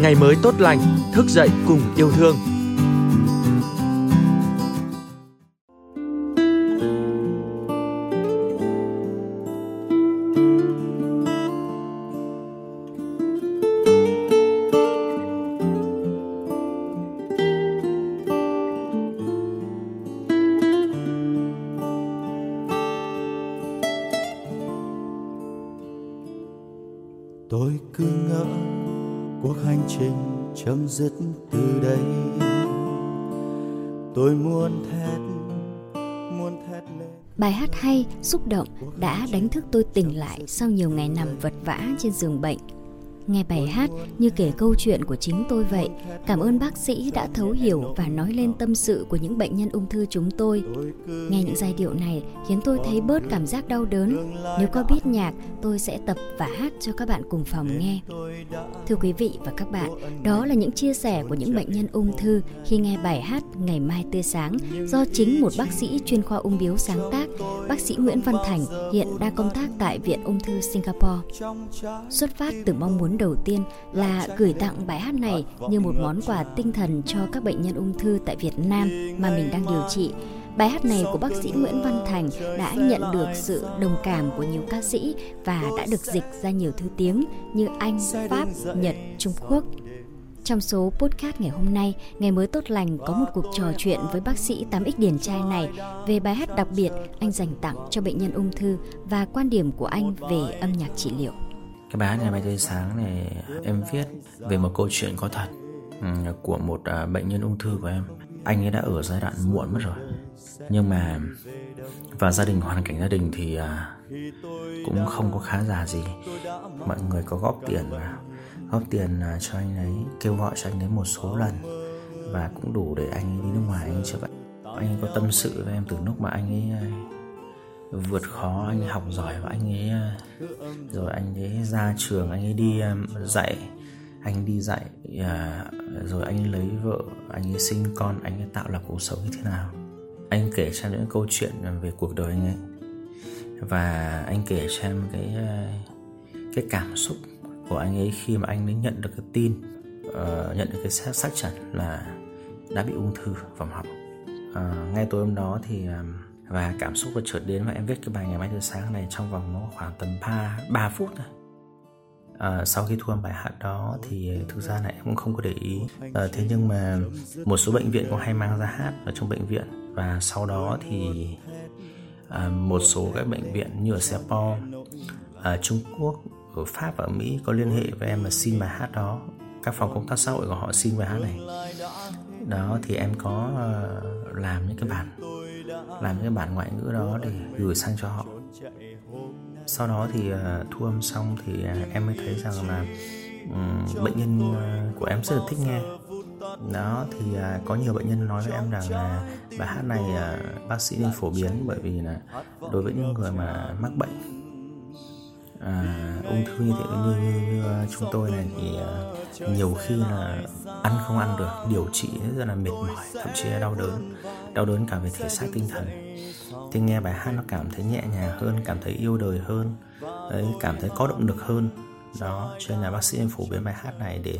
ngày mới tốt lành, thức dậy cùng yêu thương. tôi cứ ngỡ cuộc hành trình chấm dứt từ đây tôi muốn thét muốn thét lên Bài hát hay, xúc động đã đánh thức tôi tỉnh lại sau nhiều ngày nằm vật vã trên giường bệnh. Nghe bài hát như kể câu chuyện của chính tôi vậy. Cảm ơn bác sĩ đã thấu hiểu và nói lên tâm sự của những bệnh nhân ung thư chúng tôi. Nghe những giai điệu này khiến tôi thấy bớt cảm giác đau đớn. Nếu có biết nhạc, tôi sẽ tập và hát cho các bạn cùng phòng nghe. Thưa quý vị và các bạn, đó là những chia sẻ của những bệnh nhân ung thư khi nghe bài hát Ngày mai tươi sáng do chính một bác sĩ chuyên khoa ung biếu sáng tác, bác sĩ Nguyễn Văn Thành hiện đang công tác tại Viện Ung thư Singapore. Xuất phát từ mong muốn đầu tiên là gửi tặng bài hát này như một món quà tinh thần cho các bệnh nhân ung thư tại Việt Nam mà mình đang điều trị. Bài hát này của bác sĩ Nguyễn Văn Thành đã nhận được sự đồng cảm của nhiều ca sĩ và đã được dịch ra nhiều thứ tiếng như Anh, Pháp, Nhật, Trung Quốc. Trong số podcast ngày hôm nay, Ngày mới tốt lành có một cuộc trò chuyện với bác sĩ 8X Điển trai này về bài hát đặc biệt anh dành tặng cho bệnh nhân ung thư và quan điểm của anh về âm nhạc trị liệu. Cái bài hát ngày mai tươi sáng này, em viết về một câu chuyện có thật ừ, của một à, bệnh nhân ung thư của em. Anh ấy đã ở giai đoạn muộn mất rồi. Nhưng mà, và gia đình, hoàn cảnh gia đình thì à, cũng không có khá giả gì. Mọi người có góp tiền vào góp tiền à, cho anh ấy, kêu gọi cho anh ấy một số lần và cũng đủ để anh ấy đi nước ngoài, anh chữa bệnh anh ấy có tâm sự với em từ lúc mà anh ấy vượt khó anh học giỏi và anh ấy rồi anh ấy ra trường anh ấy đi um, dạy anh đi dạy à, rồi anh ấy lấy vợ anh ấy sinh con anh ấy tạo lập cuộc sống như thế nào. Anh kể cho em những câu chuyện về cuộc đời anh ấy. Và anh kể cho em cái à, cái cảm xúc của anh ấy khi mà anh ấy nhận được cái tin uh, nhận được cái xác, xác chẩn là đã bị ung thư vòng họng uh, ngay tối hôm đó thì à, và cảm xúc và chợt đến và em viết cái bài ngày mai từ sáng này trong vòng nó khoảng tầm 3, 3 phút thôi. À, sau khi thu âm bài hát đó thì thực ra là em cũng không có để ý. À, thế nhưng mà một số bệnh viện cũng hay mang ra hát ở trong bệnh viện. Và sau đó thì à, một số các bệnh viện như ở Singapore à, Trung Quốc ở Pháp và ở Mỹ có liên hệ với em mà xin bài hát đó. Các phòng công tác xã hội của họ xin bài hát này. Đó thì em có uh, làm những cái bản làm cái bản ngoại ngữ đó để gửi sang cho họ. sau đó thì uh, thu âm xong thì uh, em mới thấy rằng là um, bệnh nhân uh, của em rất là thích nghe. đó thì uh, có nhiều bệnh nhân nói với em rằng là bài hát này uh, bác sĩ nên phổ biến bởi vì là đối với những người mà mắc bệnh à, ung thư như thế như, như, như à, chúng tôi này thì uh, nhiều khi là ăn không ăn được điều trị rất là mệt mỏi thậm chí là đau đớn đau đớn cả về thể xác tinh thần thì nghe bài hát nó cảm thấy nhẹ nhàng hơn cảm thấy yêu đời hơn ấy cảm thấy có động lực hơn đó cho nên là bác sĩ em phổ biến bài hát này để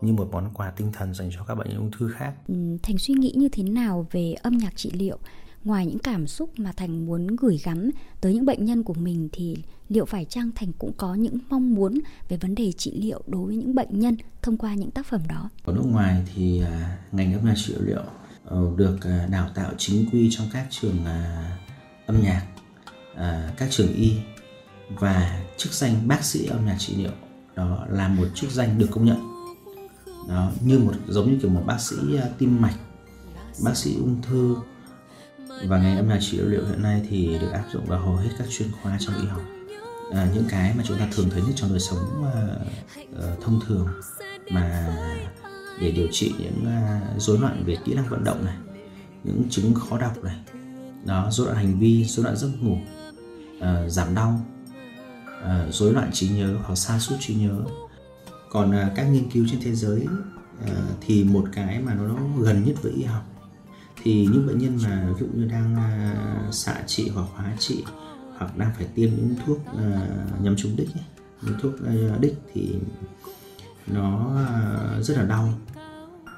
như một món quà tinh thần dành cho các bệnh nhân ung thư khác. Ừ, Thành suy nghĩ như thế nào về âm nhạc trị liệu? ngoài những cảm xúc mà thành muốn gửi gắm tới những bệnh nhân của mình thì liệu phải chăng thành cũng có những mong muốn về vấn đề trị liệu đối với những bệnh nhân thông qua những tác phẩm đó? Ở nước ngoài thì à, ngành âm nhạc trị liệu ờ, được à, đào tạo chính quy trong các trường à, âm nhạc các trường y và chức danh bác sĩ âm nhạc trị liệu. Đó là một chức danh được công nhận. Đó, như một, giống như kiểu một bác sĩ tim mạch, bác sĩ ung thư. Và ngành âm nhạc trị liệu hiện nay thì được áp dụng vào hầu hết các chuyên khoa trong y học à, những cái mà chúng ta thường thấy nhất trong đời sống à, ờ, thông thường mà để điều trị những uh, rối loạn về kỹ năng vận động này những chứng khó đọc này đó rối loạn hành vi rối loạn giấc ngủ à, giảm đau uh, rối loạn trí nhớ hoặc sa sút trí nhớ. Còn à, các nghiên cứu trên thế giới à, thì một cái mà nó gần nhất với y học thì những bệnh nhân mà ví dụ như đang à, xạ trị hoặc hóa trị hoặc đang phải tiêm những thuốc uh, trúng đích ấy, những thuốc uh, đích thì nó rất là đau.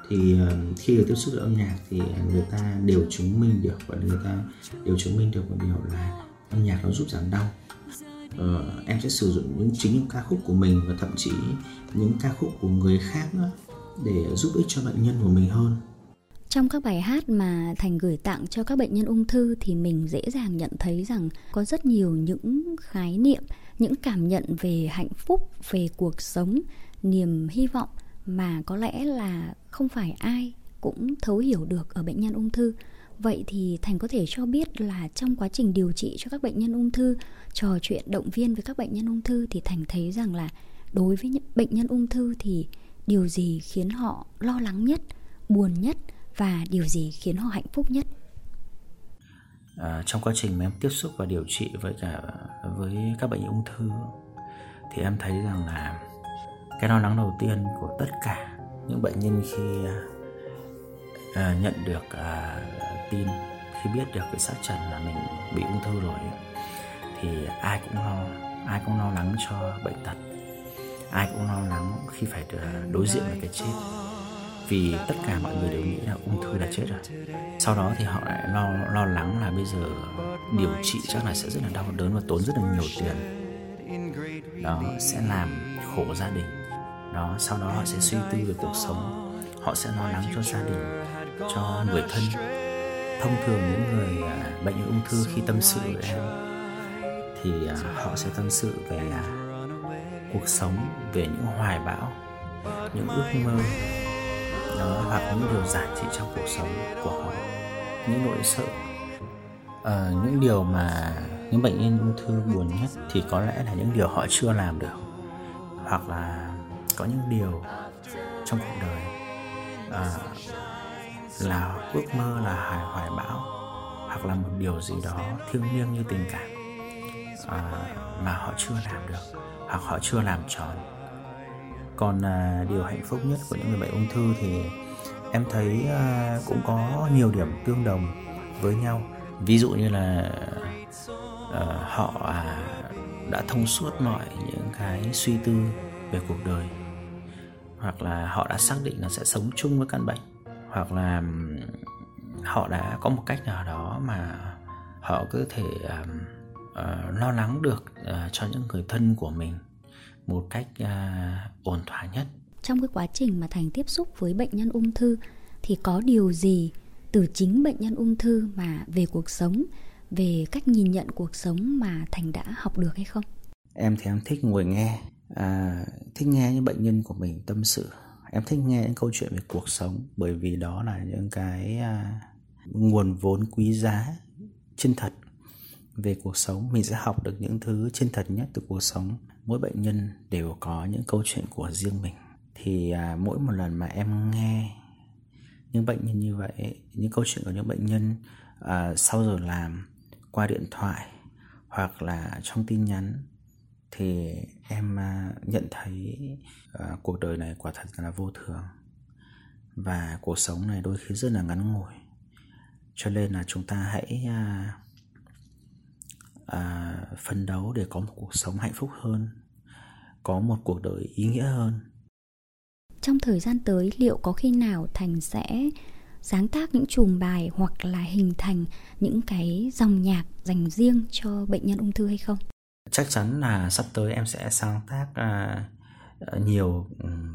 Thì khi được tiếp xúc với âm nhạc thì người ta đều chứng minh được và người ta đều chứng minh được một điều là âm nhạc nó giúp giảm đau. Uh, em sẽ sử dụng những chính những ca khúc của mình và thậm chí những ca khúc của người khác nữa để giúp ích cho bệnh nhân của mình hơn trong các bài hát mà thành gửi tặng cho các bệnh nhân ung thư thì mình dễ dàng nhận thấy rằng có rất nhiều những khái niệm, những cảm nhận về hạnh phúc, về cuộc sống, niềm hy vọng mà có lẽ là không phải ai cũng thấu hiểu được ở bệnh nhân ung thư. Vậy thì thành có thể cho biết là trong quá trình điều trị cho các bệnh nhân ung thư, trò chuyện động viên với các bệnh nhân ung thư thì thành thấy rằng là đối với những bệnh nhân ung thư thì điều gì khiến họ lo lắng nhất, buồn nhất và điều gì khiến họ hạnh phúc nhất? À, trong quá trình mà em tiếp xúc và điều trị với cả với các bệnh ung thư thì em thấy rằng là cái lo lắng đầu tiên của tất cả những bệnh nhân khi à, nhận được à, tin khi biết được cái xác trần là mình bị ung thư rồi thì ai cũng lo ai cũng lo lắng cho bệnh tật. Ai cũng lo lắng khi phải à, đối diện với cái chết vì tất cả mọi người đều nghĩ là ung thư là chết rồi. Sau đó thì họ lại lo lo lắng là bây giờ điều trị chắc là sẽ rất là đau đớn và tốn rất là nhiều tiền. Đó, sẽ làm khổ gia đình. Đó, sau đó họ sẽ suy tư về cuộc sống. Họ sẽ lo lắng cho gia đình, cho người thân. Thông thường những người à, bệnh ung thư khi tâm sự với em thì à, họ sẽ tâm sự về à, cuộc sống, về những hoài bão, những ước mơ đó hoặc những điều giản dị trong cuộc sống của họ những nỗi sợ. À, những điều mà những bệnh nhân ung thư buồn nhất thì có lẽ là những điều họ chưa làm được hoặc là có những điều trong cuộc đời à, là ước mơ là hài hoài bão hoặc là một điều gì đó thiêng liêng như tình cảm à, mà họ chưa làm được hoặc họ chưa làm tròn còn à, điều hạnh phúc nhất của những người bệnh ung thư thì em thấy à, cũng có nhiều điểm tương đồng với nhau. Ví dụ như là à, họ à, đã thông suốt mọi những cái suy tư về cuộc đời hoặc là họ đã xác định là sẽ sống chung với căn bệnh hoặc là họ đã có một cách nào đó mà họ có thể um, uh, lo lắng được uh, cho những người thân của mình một cách uh, ổn thỏa nhất. Trong cái quá trình mà thành tiếp xúc với bệnh nhân ung thư thì có điều gì từ chính bệnh nhân ung thư mà về cuộc sống về cách nhìn nhận cuộc sống mà thành đã học được hay không? Em thì em thích ngồi nghe à, thích nghe những bệnh nhân của mình tâm sự. Em thích nghe những câu chuyện về cuộc sống bởi vì đó là những cái à, nguồn vốn quý giá chân thật về cuộc sống. Mình sẽ học được những thứ chân thật nhất từ cuộc sống mỗi bệnh nhân đều có những câu chuyện của riêng mình. Thì à, mỗi một lần mà em nghe những bệnh nhân như vậy những câu chuyện của những bệnh nhân à, sau giờ làm qua điện thoại hoặc là trong tin nhắn thì em à, nhận thấy à, cuộc đời này quả thật là vô thường và cuộc sống này đôi khi rất là ngắn ngủi. Cho nên là chúng ta hãy à, à, phấn đấu để có một cuộc sống hạnh phúc hơn có một cuộc đời ý nghĩa hơn. Trong thời gian tới liệu có khi nào thành sẽ sáng tác những chùm bài hoặc là hình thành những cái dòng nhạc dành riêng cho bệnh nhân ung thư hay không? Chắc chắn là sắp tới em sẽ sáng tác uh, nhiều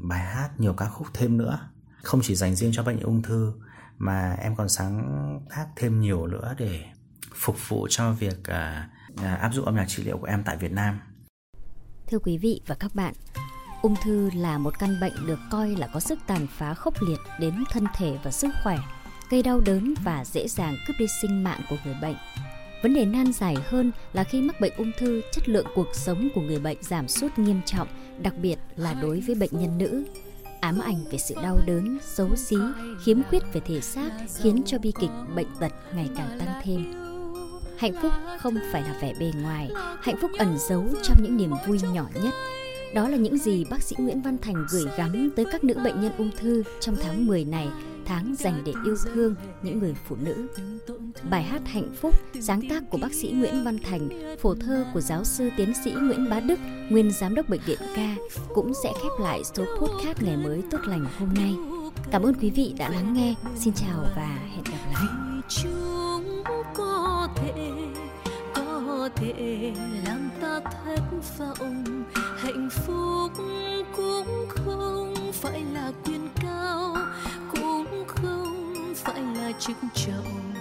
bài hát nhiều ca khúc thêm nữa. Không chỉ dành riêng cho bệnh ung thư mà em còn sáng tác thêm nhiều nữa để phục vụ cho việc uh, À, áp dụng âm nhạc trị liệu của em tại Việt Nam. Thưa quý vị và các bạn, ung thư là một căn bệnh được coi là có sức tàn phá khốc liệt đến thân thể và sức khỏe, gây đau đớn và dễ dàng cướp đi sinh mạng của người bệnh. Vấn đề nan giải hơn là khi mắc bệnh ung thư, chất lượng cuộc sống của người bệnh giảm sút nghiêm trọng, đặc biệt là đối với bệnh nhân nữ. Ám ảnh về sự đau đớn, xấu xí, khiếm khuyết về thể xác khiến cho bi kịch bệnh tật ngày càng tăng thêm. Hạnh phúc không phải là vẻ bề ngoài, hạnh phúc ẩn giấu trong những niềm vui nhỏ nhất. Đó là những gì bác sĩ Nguyễn Văn Thành gửi gắm tới các nữ bệnh nhân ung thư trong tháng 10 này, tháng dành để yêu thương những người phụ nữ. Bài hát Hạnh phúc, sáng tác của bác sĩ Nguyễn Văn Thành, phổ thơ của giáo sư tiến sĩ Nguyễn Bá Đức, nguyên giám đốc bệnh viện ca, cũng sẽ khép lại số podcast ngày mới tốt lành hôm nay. Cảm ơn quý vị đã lắng nghe. Xin chào và hẹn gặp lại. Có làm ta thất vọng, hạnh phúc cũng không phải là quyền cao, cũng không phải là chức trọng.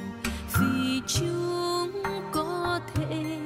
Vì chúng có thể